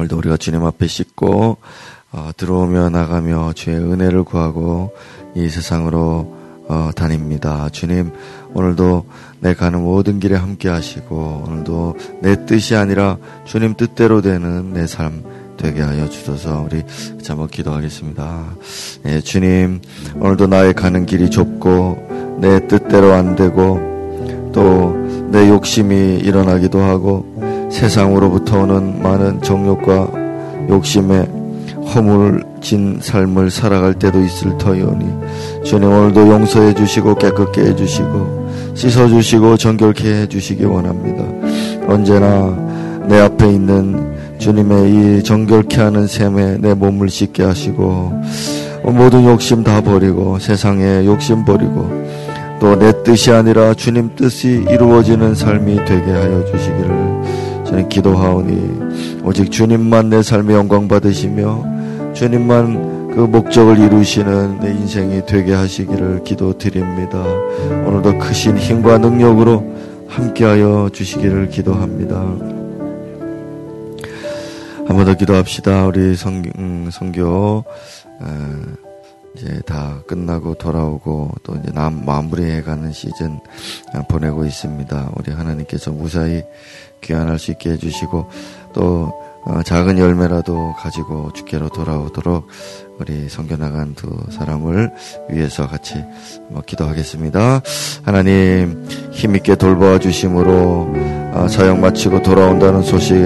오늘도 우리가 주님 앞에 씻고 어, 들어오며 나가며 주의 은혜를 구하고 이 세상으로 어, 다닙니다. 주님 오늘도 내 가는 모든 길에 함께 하시고 오늘도 내 뜻이 아니라 주님 뜻대로 되는 내 삶 되게 하여 주셔서 우리 한번 기도하겠습니다. 예, 주님 오늘도 나의 가는 길이 좁고 내 뜻대로 안 되고 또 내 욕심이 일어나기도 하고 세상으로부터 오는 많은 정욕과 욕심에 허물진 삶을 살아갈 때도 있을 터이오니 주님 오늘도 용서해 주시고 깨끗게 해 주시고 씻어 주시고 정결케 해 주시기 원합니다. 언제나 내 앞에 있는 주님의 이 정결케 하는 샘에 내 몸을 씻게 하시고 모든 욕심 다 버리고 세상의 욕심 버리고 또 내 뜻이 아니라 주님 뜻이 이루어지는 삶이 되게 하여 주시기를 저는 기도하오니 오직 주님만 내 삶의 영광 받으시며 주님만 그 목적을 이루시는 내 인생이 되게 하시기를 기도드립니다. 오늘도 크신 힘과 능력으로 함께하여 주시기를 기도합니다. 한번더 기도합시다. 우리 성, 음, 성교, 어, 이제 다 끝나고 돌아오고 또 이제 남 마무리해가는 시즌 보내고 있습니다. 우리 하나님께서 무사히 귀환할 수 있게 해주시고 또 어, 작은 열매라도 가지고 주께로 돌아오도록 우리 성교 나간 두 사람을 위해서 같이 뭐 기도하겠습니다. 하나님 힘있게 돌보아 주심으로 어, 사역 마치고 돌아온다는 소식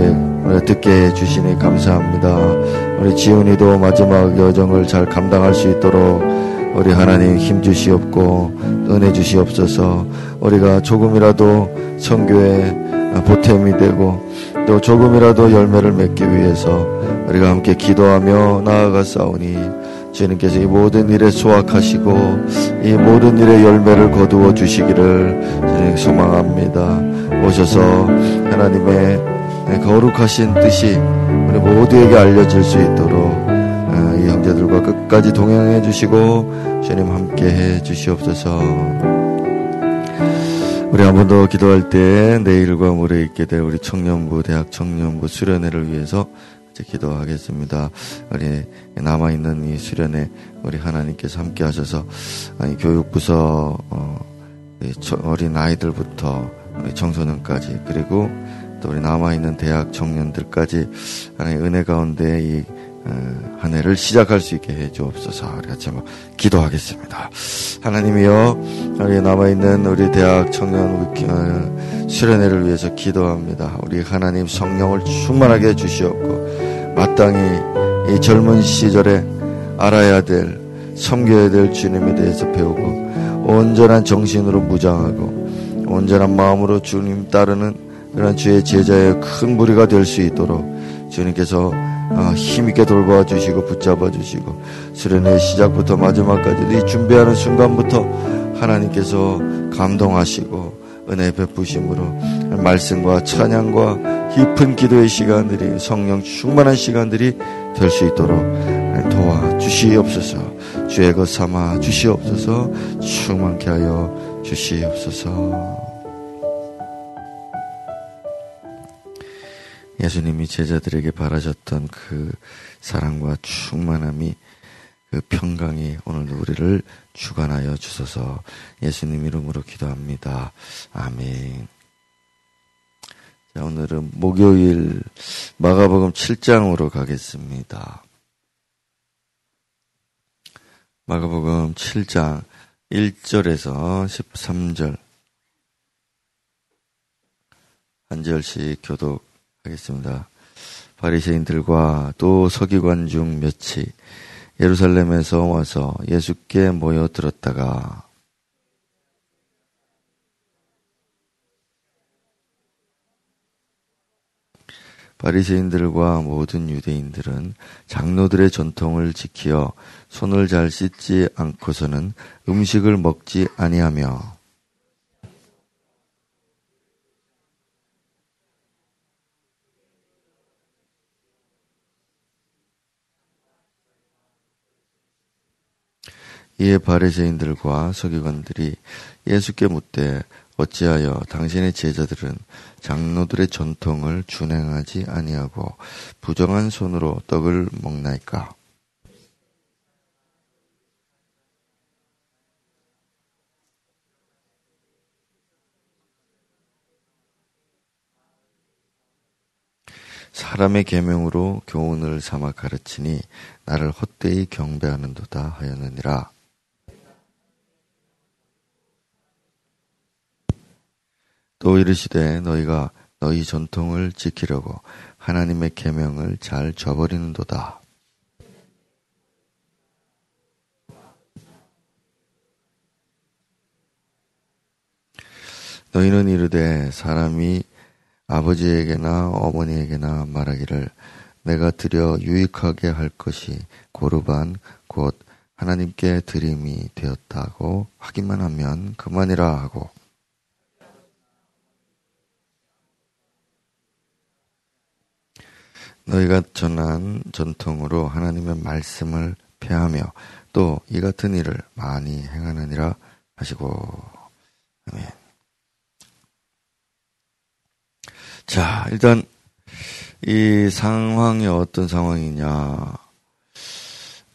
듣게 해 주시니 감사합니다. 우리 지훈이도 마지막 여정을 잘 감당할 수 있도록 우리 하나님 힘 주시옵고 은혜 주시옵소서 우리가 조금이라도 성교에 보탬이 되고 또 조금이라도 열매를 맺기 위해서 우리가 함께 기도하며 나아가 싸우니 주님께서 이 모든 일에 수확하시고 이 모든 일에 열매를 거두어 주시기를 소망합니다. 오셔서 하나님의 거룩하신 뜻이 우리 모두에게 알려질 수 있도록 아, 이 형제들과 끝까지 동행해 주시고 주님 함께 해 주시옵소서. 우리 한 번 더 기도할 때 내일과 모레 있게 될 우리 청년부 대학 청년부 수련회를 위해서 이제 기도하겠습니다. 우리 남아 있는 이 수련회 우리 하나님께서 함께 하셔서 아니 교육부서 어, 어린 아이들부터 청소년까지 그리고 또 우리 남아 있는 대학 청년들까지 하나님 은혜 가운데 이 한 해를 시작할 수 있게 해 주옵소서. 같이 한번 기도하겠습니다. 하나님이여, 우리 남아있는 우리 대학 청년 어, 수련회를 위해서 기도합니다. 우리 하나님 성령을 충만하게 해 주시옵고, 마땅히 이 젊은 시절에 알아야 될, 섬겨야 될 주님에 대해서 배우고, 온전한 정신으로 무장하고, 온전한 마음으로 주님 따르는 그런 주의 제자의 큰 무리가 될 수 있도록 주님께서 어, 힘있게 돌봐 주시고 붙잡아 주시고 수련의 시작부터 마지막까지 이 준비하는 순간부터 하나님께서 감동하시고 은혜 베푸심으로 말씀과 찬양과 깊은 기도의 시간들이 성령 충만한 시간들이 될 수 있도록 도와 주시옵소서. 주의 것 삼아 주시옵소서. 충만케 하여 주시옵소서 예수님이 제자들에게 바라셨던 그 사랑과 충만함이 그 평강이 오늘도 우리를 주관하여 주소서 예수님 이름으로 기도합니다. 아멘. 자, 오늘은 목요일 마가복음 7장으로 가겠습니다. 마가복음 7장 1절에서 13절 한 절씩 교독 하겠습니다. 바리새인들과 또 서기관 중 몇이 예루살렘에서 와서 예수께 모여 들었다가 바리새인들과 모든 유대인들은 장로들의 전통을 지키어 손을 잘 씻지 않고서는 음식을 먹지 아니하며 이에 바리새인들과 서기관들이 예수께 묻되 어찌하여 당신의 제자들은 장로들의 전통을 준행하지 아니하고 부정한 손으로 떡을 먹나이까? 사람의 계명으로 교훈을 삼아 가르치니 나를 헛되이 경배하는도다 하였느니라. 또 이르시되 너희가 너희 전통을 지키려고 하나님의 계명을 잘 저버리는도다. 너희는 이르되 사람이 아버지에게나 어머니에게나 말하기를 내가 드려 유익하게 할 것이 고르반 곧 하나님께 드림이 되었다고 하기만 하면 그만이라 하고 너희가 전한 전통으로 하나님의 말씀을 폐하며 또 이 같은 일을 많이 행하느니라 하시고 아멘. 자, 일단 이 상황이 어떤 상황이냐.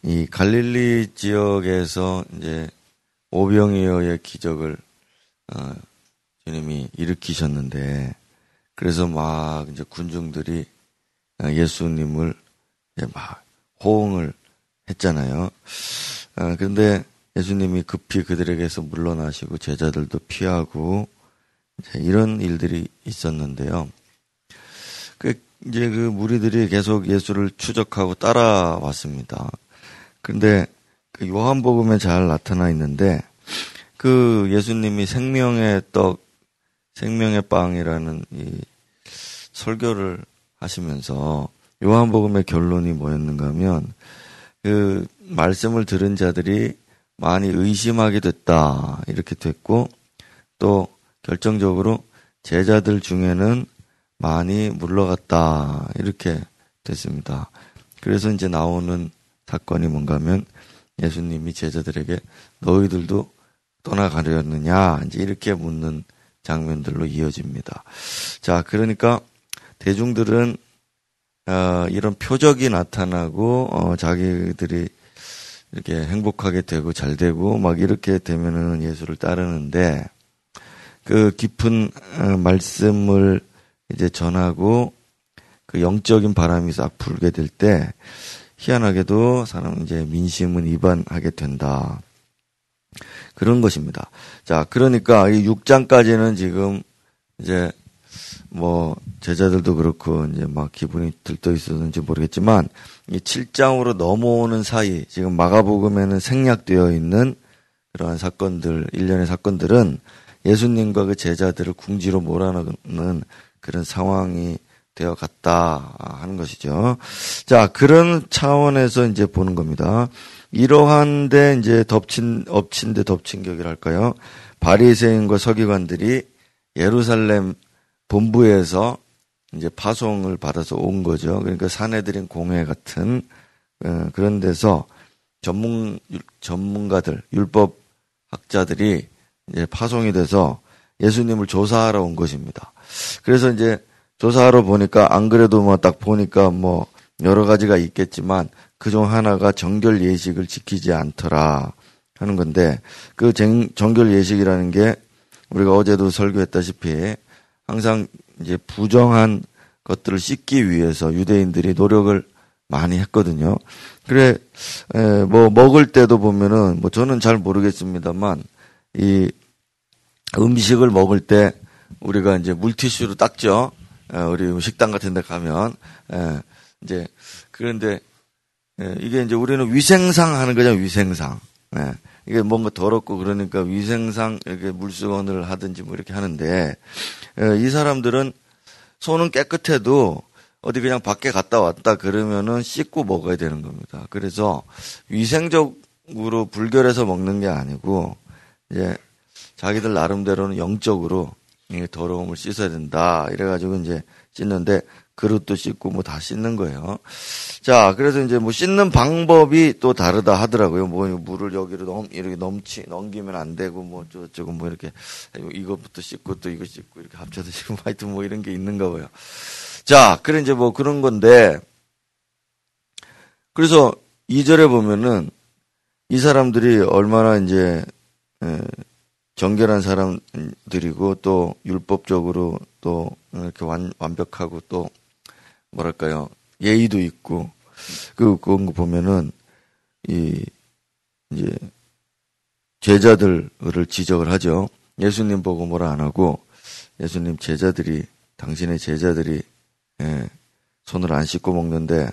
이 갈릴리 지역에서 이제 오병이어의 기적을 어, 주님이 일으키셨는데 그래서 막 이제 군중들이 예수님을 막 호응을 했잖아요. 어, 그런데 예수님이 급히 그들에게서 물러나시고 제자들도 피하고 이런 일들이 있었는데요. 그 이제 그 무리들이 계속 예수를 추적하고 따라왔습니다. 근데 그 요한복음에 잘 나타나 있는데 그 예수님이 생명의 떡, 생명의 빵이라는 이 설교를 하시면서 요한복음의 결론이 뭐였는가 하면 그 말씀을 들은 자들이 많이 의심하게 됐다. 이렇게 됐고 또 결정적으로 제자들 중에는 많이 물러갔다. 이렇게 됐습니다. 그래서 이제 나오는 사건이 뭔가 하면 예수님이 제자들에게 너희들도 떠나가려느냐 이제 이렇게 묻는 장면들로 이어집니다. 자, 그러니까 대중들은 어, 이런 표적이 나타나고 어, 자기들이 이렇게 행복하게 되고 잘 되고 막 이렇게 되면은 예수를 따르는데 그 깊은 어, 말씀을 이제 전하고 그 영적인 바람이 싹 불게 될 때 희한하게도 사람 이제 민심은 위반하게 된다. 그런 것입니다. 자, 그러니까 이 6장까지는 지금 이제 뭐 제자들도 그렇고 이제 막 기분이 들떠 있었는지 모르겠지만 이 7장으로 넘어오는 사이 지금 마가복음에는 생략되어 있는 그러한 사건들 일련의 사건들은 예수님과 그 제자들을 궁지로 몰아넣는 그런 상황이 되어 갔다 하는 것이죠. 자, 그런 차원에서 이제 보는 겁니다. 이러한데 이제 덮친 엎친 데 덮친 격이랄까요? 바리새인과 서기관들이 예루살렘 본부에서 이제 파송을 받아서 온 거죠. 그러니까 사내들인 공회 같은 어, 그런 데서 전문 전문가들 율법 학자들이 이제 파송이 돼서 예수님을 조사하러 온 것입니다. 그래서 이제 조사하러 보니까 안 그래도 뭐 딱 보니까 뭐 여러 가지가 있겠지만 그 중 하나가 정결 예식을 지키지 않더라 하는 건데 그 정결 예식이라는 게 우리가 어제도 설교했다시피 항상 이제 부정한 것들을 씻기 위해서 유대인들이 노력을 많이 했거든요. 그래 뭐 먹을 때도 보면은 뭐 저는 잘 모르겠습니다만 이 음식을 먹을 때 우리가 이제 물티슈로 닦죠. 우리 식당 같은 데 가면 이제 그런데 이게 이제 우리는 위생상 하는 거죠. 위생상. 이게 뭔가 더럽고 그러니까 위생상 이렇게 물수건을 하든지 뭐 이렇게 하는데 이 사람들은 손은 깨끗해도 어디 그냥 밖에 갔다 왔다 그러면은 씻고 먹어야 되는 겁니다. 그래서 위생적으로 불결해서 먹는 게 아니고 이제 자기들 나름대로는 영적으로 더러움을 씻어야 된다. 이래가지고 이제 씻는데 그릇도 씻고 뭐 다 씻는 거예요. 자, 그래서 이제 뭐 씻는 방법이 또 다르다 하더라고요. 뭐 물을 여기로 넘, 이렇게 넘치, 넘기면 안 되고 뭐 저쩌고 뭐 이렇게 이것부터 씻고 또 이거 씻고 이렇게 합쳐서 씻고 하여튼 뭐 이런 게 있는가 봐요. 자, 그래 이제 뭐 그런 건데 그래서 2절에 보면은 이 사람들이 얼마나 이제 정결한 사람들이고 또 율법적으로 또 이렇게 완, 완벽하고 또 뭐랄까요 예의도 있고 그 그런 거 보면은 이 이제 제자들을 지적을 하죠. 예수님 보고 뭐라 안 하고 예수님 제자들이 당신의 제자들이 예, 손을 안 씻고 먹는데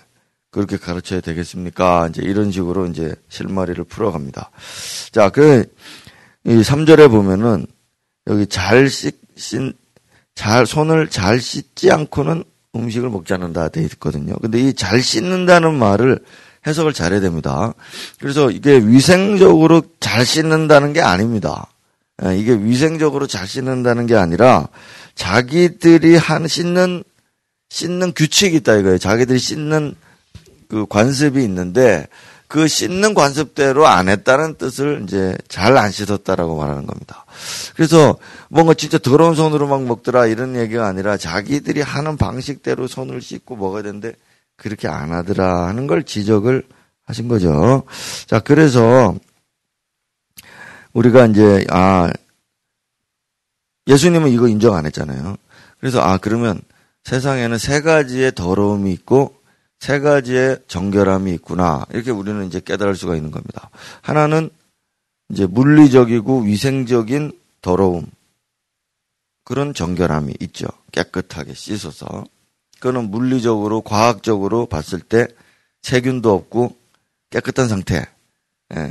그렇게 가르쳐야 되겠습니까? 이제 이런 식으로 이제 실마리를 풀어갑니다. 자, 그, 이 3절에 보면은 여기 잘 씻, 씻, 잘, 손을 잘 씻지 않고는 음식을 먹지 않는다 돼 있거든요. 근데 이 잘 씻는다는 말을 해석을 잘해야 됩니다. 그래서 이게 위생적으로 잘 씻는다는 게 아닙니다. 예, 이게 위생적으로 잘 씻는다는 게 아니라 자기들이 한 씻는 씻는 규칙이 있다 이거예요. 자기들이 씻는 그 관습이 있는데 그 씻는 관습대로 안 했다는 뜻을 이제 잘 안 씻었다라고 말하는 겁니다. 그래서 뭔가 진짜 더러운 손으로 막 먹더라 이런 얘기가 아니라 자기들이 하는 방식대로 손을 씻고 먹어야 되는데 그렇게 안 하더라 하는 걸 지적을 하신 거죠. 자, 그래서 우리가 이제 아 예수님은 이거 인정 안 했잖아요. 그래서 아 그러면 세상에는 세 가지의 더러움이 있고 세 가지의 정결함이 있구나. 이렇게 우리는 이제 깨달을 수가 있는 겁니다. 하나는 이제 물리적이고 위생적인 더러움. 그런 정결함이 있죠. 깨끗하게 씻어서. 그거는 물리적으로, 과학적으로 봤을 때 세균도 없고 깨끗한 상태. 예.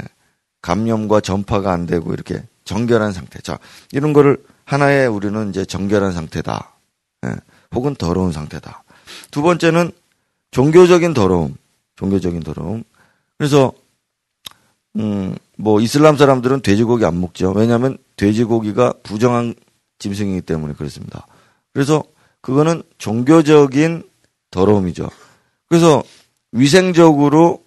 감염과 전파가 안 되고 이렇게 정결한 상태. 자, 이런 거를 하나의 우리는 이제 정결한 상태다. 예. 혹은 더러운 상태다. 두 번째는 종교적인 더러움, 종교적인 더러움. 그래서 음, 뭐 이슬람 사람들은 돼지고기 안 먹죠. 왜냐하면 돼지고기가 부정한 짐승이기 때문에 그렇습니다. 그래서 그거는 종교적인 더러움이죠. 그래서 위생적으로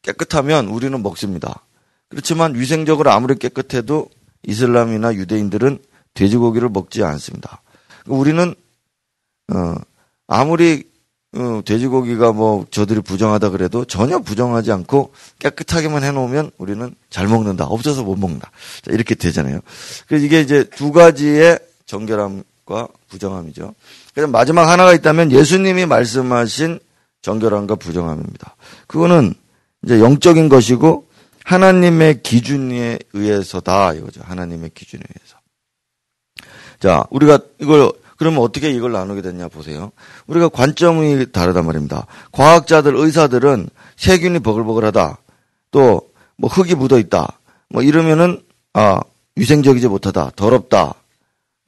깨끗하면 우리는 먹습니다. 그렇지만 위생적으로 아무리 깨끗해도 이슬람이나 유대인들은 돼지고기를 먹지 않습니다. 우리는 어, 아무리 어, 돼지고기가 뭐 저들이 부정하다 그래도 전혀 부정하지 않고 깨끗하게만 해놓으면 우리는 잘 먹는다. 없어서 못 먹는다. 자, 이렇게 되잖아요. 그래서 이게 이제 두 가지의 정결함과 부정함이죠. 그래서 마지막 하나가 있다면 예수님이 말씀하신 정결함과 부정함입니다. 그거는 이제 영적인 것이고 하나님의 기준에 의해서다 이거죠. 하나님의 기준에 의해서. 자, 우리가 이걸 그러면 어떻게 이걸 나누게 됐냐 보세요. 우리가 관점이 다르단 말입니다. 과학자들, 의사들은 세균이 버글버글하다. 또 뭐 흙이 묻어 있다. 뭐 이러면은 아 위생적이지 못하다. 더럽다.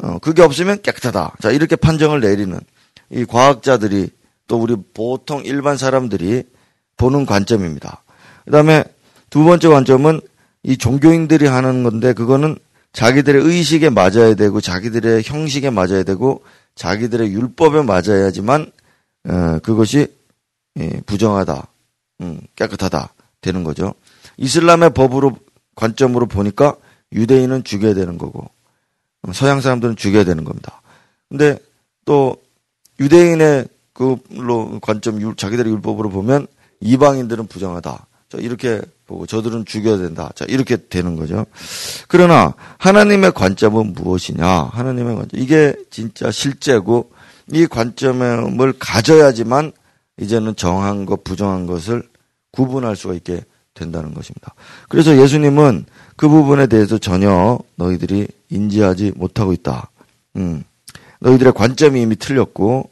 어, 그게 없으면 깨끗하다. 자 이렇게 판정을 내리는 이 과학자들이 또 우리 보통 일반 사람들이 보는 관점입니다. 그다음에 두 번째 관점은 이 종교인들이 하는 건데 그거는 자기들의 의식에 맞아야 되고 자기들의 형식에 맞아야 되고 자기들의 율법에 맞아야지만 어, 그것이 예, 부정하다, 음, 깨끗하다 되는 거죠. 이슬람의 법으로 관점으로 보니까 유대인은 죽여야 되는 거고 서양 사람들은 죽여야 되는 겁니다. 근데 또 유대인의 그로 관점 자기들의 율법으로 보면 이방인들은 부정하다. 자, 이렇게 보고 저들은 죽여야 된다. 자, 이렇게 되는 거죠. 그러나 하나님의 관점은 무엇이냐? 하나님의 관점. 이게 진짜 실제고 이 관점을 가져야지만 이제는 정한 것, 부정한 것을 구분할 수가 있게 된다는 것입니다. 그래서 예수님은 그 부분에 대해서 전혀 너희들이 인지하지 못하고 있다. 음. 너희들의 관점이 이미 틀렸고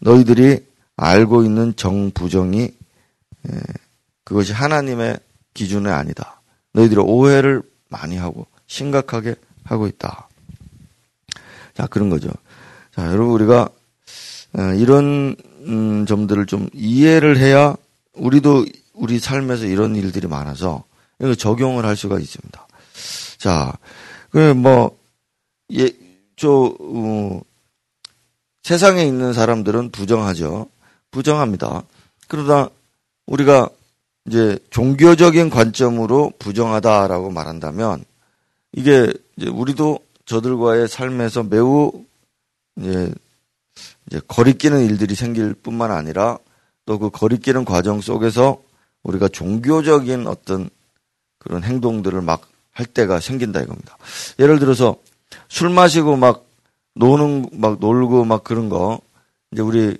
너희들이 알고 있는 정부정이 그것이 하나님의 기준은 아니다. 너희들이 오해를 많이 하고 심각하게 하고 있다. 자, 그런 거죠. 자, 여러분 우리가 어, 이런 음, 점들을 좀 이해를 해야 우리도 우리 삶에서 이런 일들이 많아서 이거 적용을 할 수가 있습니다. 자, 그뭐 예, 저 어, 세상에 있는 사람들은 부정하죠. 부정합니다. 그러다 우리가 이제 종교적인 관점으로 부정하다라고 말한다면 이게 이제 우리도 저들과의 삶에서 매우 이제, 이제 거리끼는 일들이 생길 뿐만 아니라 또 그 거리끼는 과정 속에서 우리가 종교적인 어떤 그런 행동들을 막 할 때가 생긴다 이겁니다. 예를 들어서 술 마시고 막 노는 막 놀고 막 그런 거 이제 우리는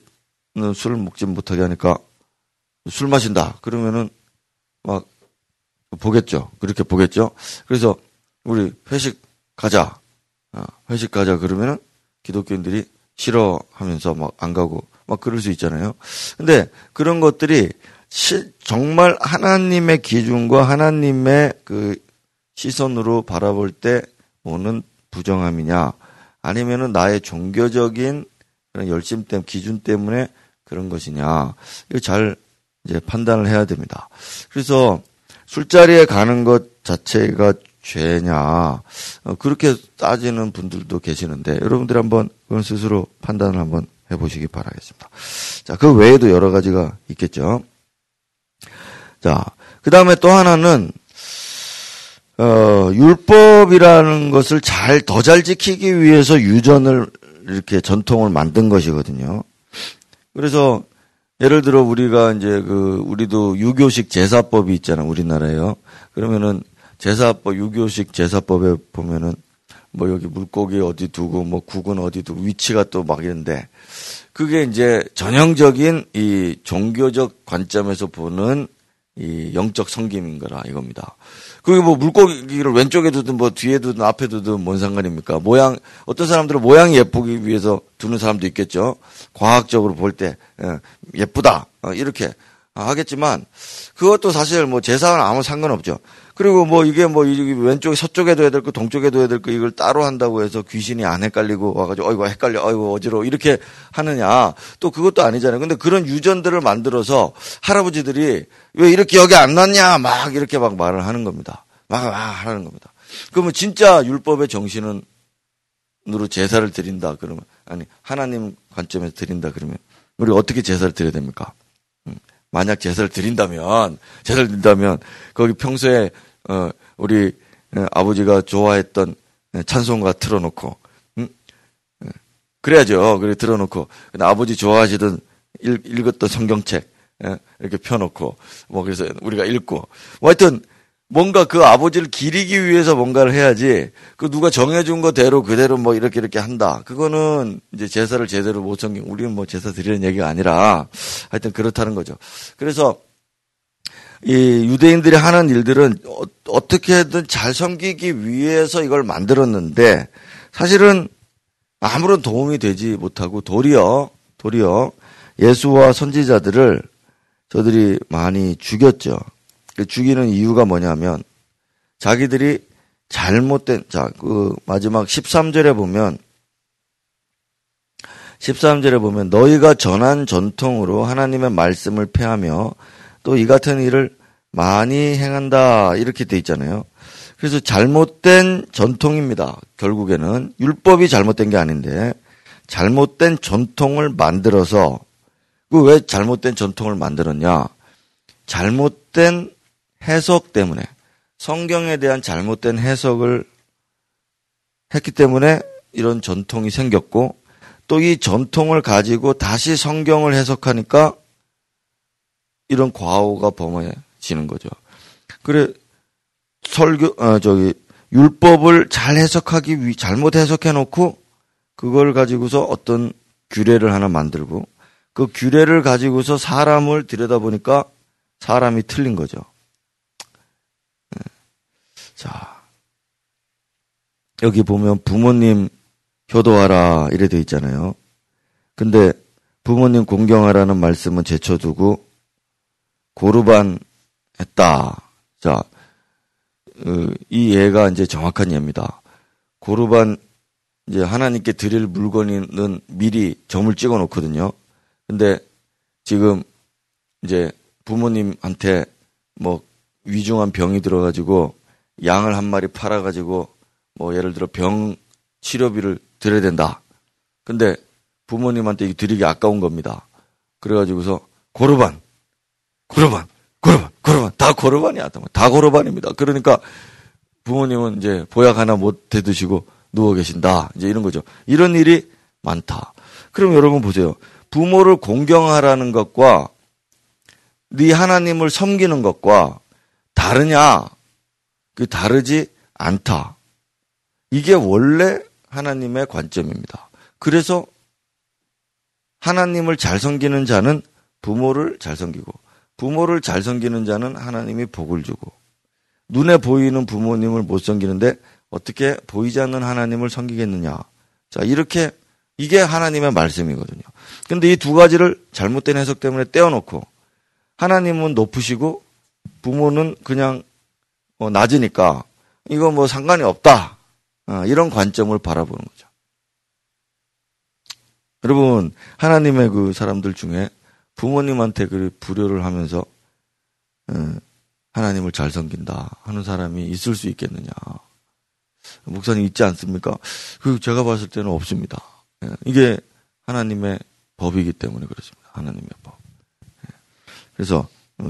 술을 먹지 못하게 하니까 술 마신다 그러면은 막 보겠죠. 그렇게 보겠죠. 그래서 우리 회식 가자. 어, 회식 가자 그러면은 기독교인들이 싫어하면서 막 안 가고 막 그럴 수 있잖아요. 근데 그런 것들이 시, 정말 하나님의 기준과 하나님의 그 시선으로 바라볼 때 오는 부정함이냐 아니면은 나의 종교적인 그런 열심 때문에 기준 때문에 그런 것이냐 이거 잘 이제 판단을 해야 됩니다. 그래서 술자리에 가는 것 자체가 죄냐 어, 그렇게 따지는 분들도 계시는데 여러분들 한번 그건 스스로 판단을 한번 해보시기 바라겠습니다. 자, 그 외에도 여러 가지가 있겠죠. 자, 그 다음에 또 하나는 어, 율법이라는 것을 잘, 더 잘 지키기 위해서 유전을 이렇게 전통을 만든 것이거든요. 그래서 예를 들어 우리가 이제 그, 우리도 유교식 제사법이 있잖아요. 우리나라에요. 그러면은 제사법, 유교식 제사법에 보면은 뭐 여기 물고기 어디 두고 뭐 국은 어디 두고 위치가 또 막 이런데 그게 이제 전형적인 이 종교적 관점에서 보는 이 영적 성김인 거라 이겁니다. 그게 뭐 물고기를 왼쪽에 두든 뭐 뒤에 두든 앞에 두든 뭔 상관입니까? 모양 어떤 사람들은 모양이 예쁘기 위해서 두는 사람도 있겠죠. 과학적으로 볼 때 예, 예쁘다 어, 이렇게 하겠지만 그것도 사실 뭐 제사는 아무 상관없죠. 그리고 뭐 이게 뭐 왼쪽에 서쪽에 둬야 될 거, 동쪽에 둬야 될 거 이걸 따로 한다고 해서 귀신이 안 헷갈리고 와가지고 어이구 헷갈려, 어이구 어지러워 이렇게 하느냐 또 그것도 아니잖아요. 근데 그런 유전들을 만들어서 할아버지들이 왜 이렇게 여기 안 놨냐 막 이렇게 막 말을 하는 겁니다. 막, 막 하는 겁니다. 그러면 진짜 율법의 정신은 으로 제사를 드린다 그러면 아니 하나님 관점에서 드린다 그러면 우리 어떻게 제사를 드려야 됩니까? 음, 만약 제사를 드린다면 제사를 드린다면 거기 평소에 어, 우리 어, 아버지가 좋아했던 찬송가 틀어놓고, 응? 어, 그래야죠. 그래 틀어놓고 아버지 좋아하시던 읽, 읽었던 성경책 예, 이렇게 펴놓고 뭐 그래서 우리가 읽고 뭐 하여튼 뭔가 그 아버지를 기리기 위해서 뭔가를 해야지 그 누가 정해준 거대로 그대로 뭐 이렇게 이렇게 한다. 그거는 이제 제사를 제대로 못 섬긴 우리는 뭐 제사 드리는 얘기가 아니라 하여튼 그렇다는 거죠. 그래서 이 유대인들이 하는 일들은 어, 떻게든 잘 섬기기 위해서 이걸 만들었는데 사실은 아무런 도움이 되지 못하고 도리어 도리어 예수와 선지자들을 저들이 많이 죽였죠. 그 죽이는 이유가 뭐냐면 자기들이 잘못된 자 그 마지막 13절에 보면 13절에 보면 너희가 전한 전통으로 하나님의 말씀을 폐하며 또 이 같은 일을 많이 행한다 이렇게 돼 있잖아요. 그래서 잘못된 전통입니다. 결국에는 율법이 잘못된 게 아닌데 잘못된 전통을 만들어서 그 왜 잘못된 전통을 만들었냐? 잘못된 해석 때문에 성경에 대한 잘못된 해석을 했기 때문에 이런 전통이 생겼고 또 이 전통을 가지고 다시 성경을 해석하니까 이런 과오가 범해지는 거죠. 그래 설교 어 저기 율법을 잘 해석하기 위 잘못 해석해 놓고 그걸 가지고서 어떤 규례를 하나 만들고 그 규례를 가지고서 사람을 들여다보니까 사람이 틀린 거죠. 네. 자, 여기 보면 부모님 효도하라 이래 돼 있잖아요. 근데 부모님 공경하라는 말씀은 제쳐두고 고르반 했다. 자, 어, 이 예가 이제 정확한 예입니다. 고르반 이제 하나님께 드릴 물건은 미리 점을 찍어 놓거든요. 근데 지금 이제 부모님한테 뭐 위중한 병이 들어가지고 양을 한 마리 팔아가지고 뭐 예를 들어 병 치료비를 드려야 된다. 근데 부모님한테 드리기 아까운 겁니다. 그래가지고서 고르반, 고르반, 고르반, 고르반, 다 고르반이야. 다 고르반입니다. 그러니까 부모님은 이제 보약 하나 못 해 드시고 누워 계신다. 이제 이런 거죠. 이런 일이 많다. 그럼 여러분 보세요. 부모를 공경하라는 것과 네 하나님을 섬기는 것과 다르냐? 그 다르지 않다. 이게 원래 하나님의 관점입니다. 그래서 하나님을 잘 섬기는 자는 부모를 잘 섬기고 부모를 잘 섬기는 자는 하나님이 복을 주고 눈에 보이는 부모님을 못 섬기는데 어떻게 보이지 않는 하나님을 섬기겠느냐. 자, 이렇게 이게 하나님의 말씀이거든요. 근데 이 두 가지를 잘못된 해석 때문에 떼어놓고 하나님은 높으시고 부모는 그냥 어, 낮으니까 이거 뭐 상관이 없다. 어, 이런 관점을 바라보는 거죠. 여러분, 하나님의 그 사람들 중에 부모님한테 그 불효를 하면서 어, 하나님을 잘 섬긴다 하는 사람이 있을 수 있겠느냐. 목사님 있지 않습니까? 그 제가 봤을 때는 없습니다. 예, 이게 하나님의 법이기 때문에 그렇습니다. 하나님의 법. 예, 그래서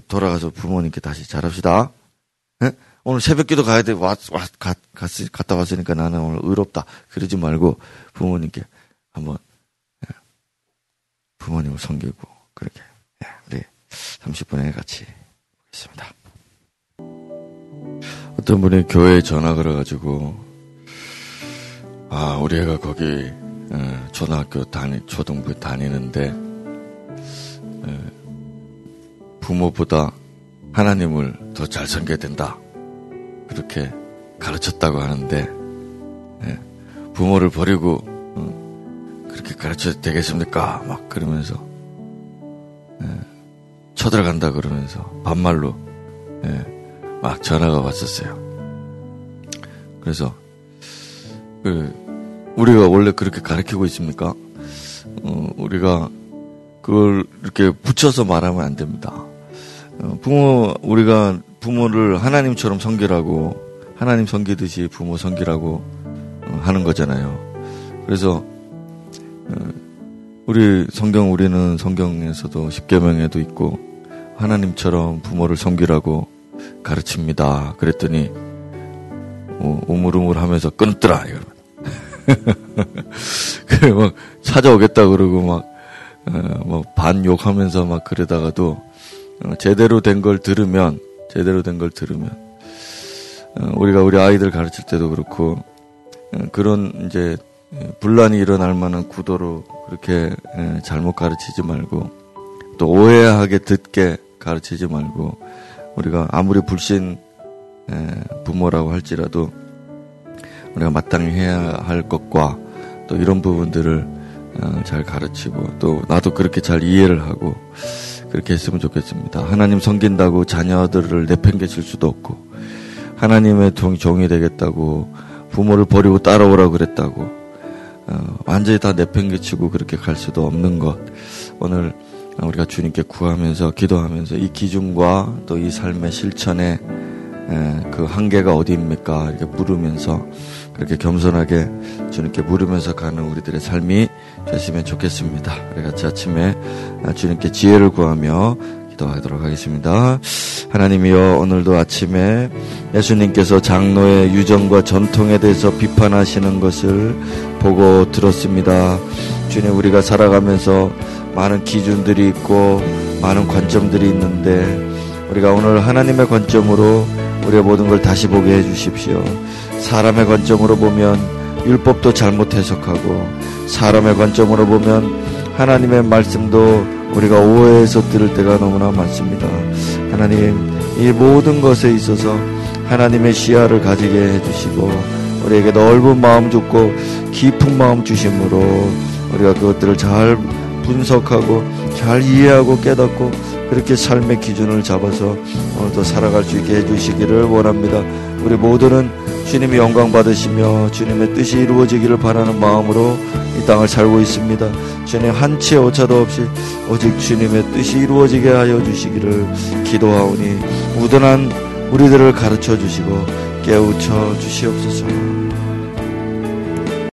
돌아가서 부모님께 다시 잘합시다. 예? 오늘 새벽기도 가야 돼. 왔, 왔, 갔, 갔, 갔다 왔으니까 나는 오늘 의롭다. 그러지 말고 부모님께 한번 부모님을 섬기고 그렇게 우리 30분에 같이 보겠습니다. 어떤 분이 교회에 전화 걸어가지고 아 우리 애가 거기 어, 초등학교 다니 초등부 다니는데 어, 부모보다 하나님을 더 잘 섬겨야 된다 그렇게 가르쳤다고 하는데 예, 부모를 버리고 어, 그렇게 가르쳐도 되겠습니까? 막 그러면서 예, 쳐들어간다 그러면서 반말로 막 전화가 왔었어요. 그래서 그 우리가 원래 그렇게 가르치고 있습니까? 어, 우리가 그걸 이렇게 붙여서 말하면 안 됩니다. 어, 부모 우리가 부모를 하나님처럼 섬기라고 하나님 섬기듯이 부모 섬기라고 어, 하는 거잖아요. 그래서 어, 우리 성경 우리는 성경에서도 십계명에도 있고 하나님처럼 부모를 섬기라고 가르칩니다. 그랬더니 어, 우물우물하면서 끊더라. 그래 막 찾아오겠다 그러고 막뭐 어, 반욕하면서 막 그러다가도 어, 제대로 된 걸 들으면 제대로 된 걸 들으면 어, 우리가 우리 아이들 가르칠 때도 그렇고 그런 이제 분란이 일어날 만한 구도로 그렇게 잘못 가르치지 말고 또 오해하게 듣게 가르치지 말고 우리가 아무리 불신 부모라고 할지라도 우리가 마땅히 해야 할 것과 또 이런 부분들을 어, 잘 가르치고 또 나도 그렇게 잘 이해를 하고 그렇게 했으면 좋겠습니다. 하나님 섬긴다고 자녀들을 내팽개칠 수도 없고 하나님의 종이 되겠다고 부모를 버리고 따라오라 그랬다고 어, 완전히 다 내팽개치고 그렇게 갈 수도 없는 것 오늘 우리가 주님께 구하면서 기도하면서 이 기준과 또 이 삶의 실천에 그 한계가 어디입니까 이렇게 물으면서 그렇게 겸손하게 주님께 물으면서 가는 우리들의 삶이 됐으면 좋겠습니다. 우리 같이 아침에 주님께 지혜를 구하며 기도하도록 하겠습니다. 하나님이여 오늘도 아침에 예수님께서 장로의 유정과 전통에 대해서 비판하시는 것을 보고 들었습니다. 주님 우리가 살아가면서 많은 기준들이 있고 많은 관점들이 있는데 우리가 오늘 하나님의 관점으로 우리의 모든 걸 다시 보게 해 주십시오. 사람의 관점으로 보면 율법도 잘못 해석하고 사람의 관점으로 보면 하나님의 말씀도 우리가 오해해서 들을 때가 너무나 많습니다. 하나님, 이 모든 것에 있어서 하나님의 시야를 가지게 해주시고 우리에게 넓은 마음 주고 깊은 마음 주심으로 우리가 그것들을 잘 분석하고 잘 이해하고 깨닫고 그렇게 삶의 기준을 잡아서 오늘도 살아갈 수 있게 해주시기를 원합니다. 우리 모두는 주님이 영광 받으시며 주님의 뜻이 이루어지기를 바라는 마음으로 이 땅을 살고 있습니다. 주님 한치의 오차도 없이 오직 주님의 뜻이 이루어지게 하여 주시기를 기도하오니 우둔한 우리들을 가르쳐 주시고 깨우쳐 주시옵소서.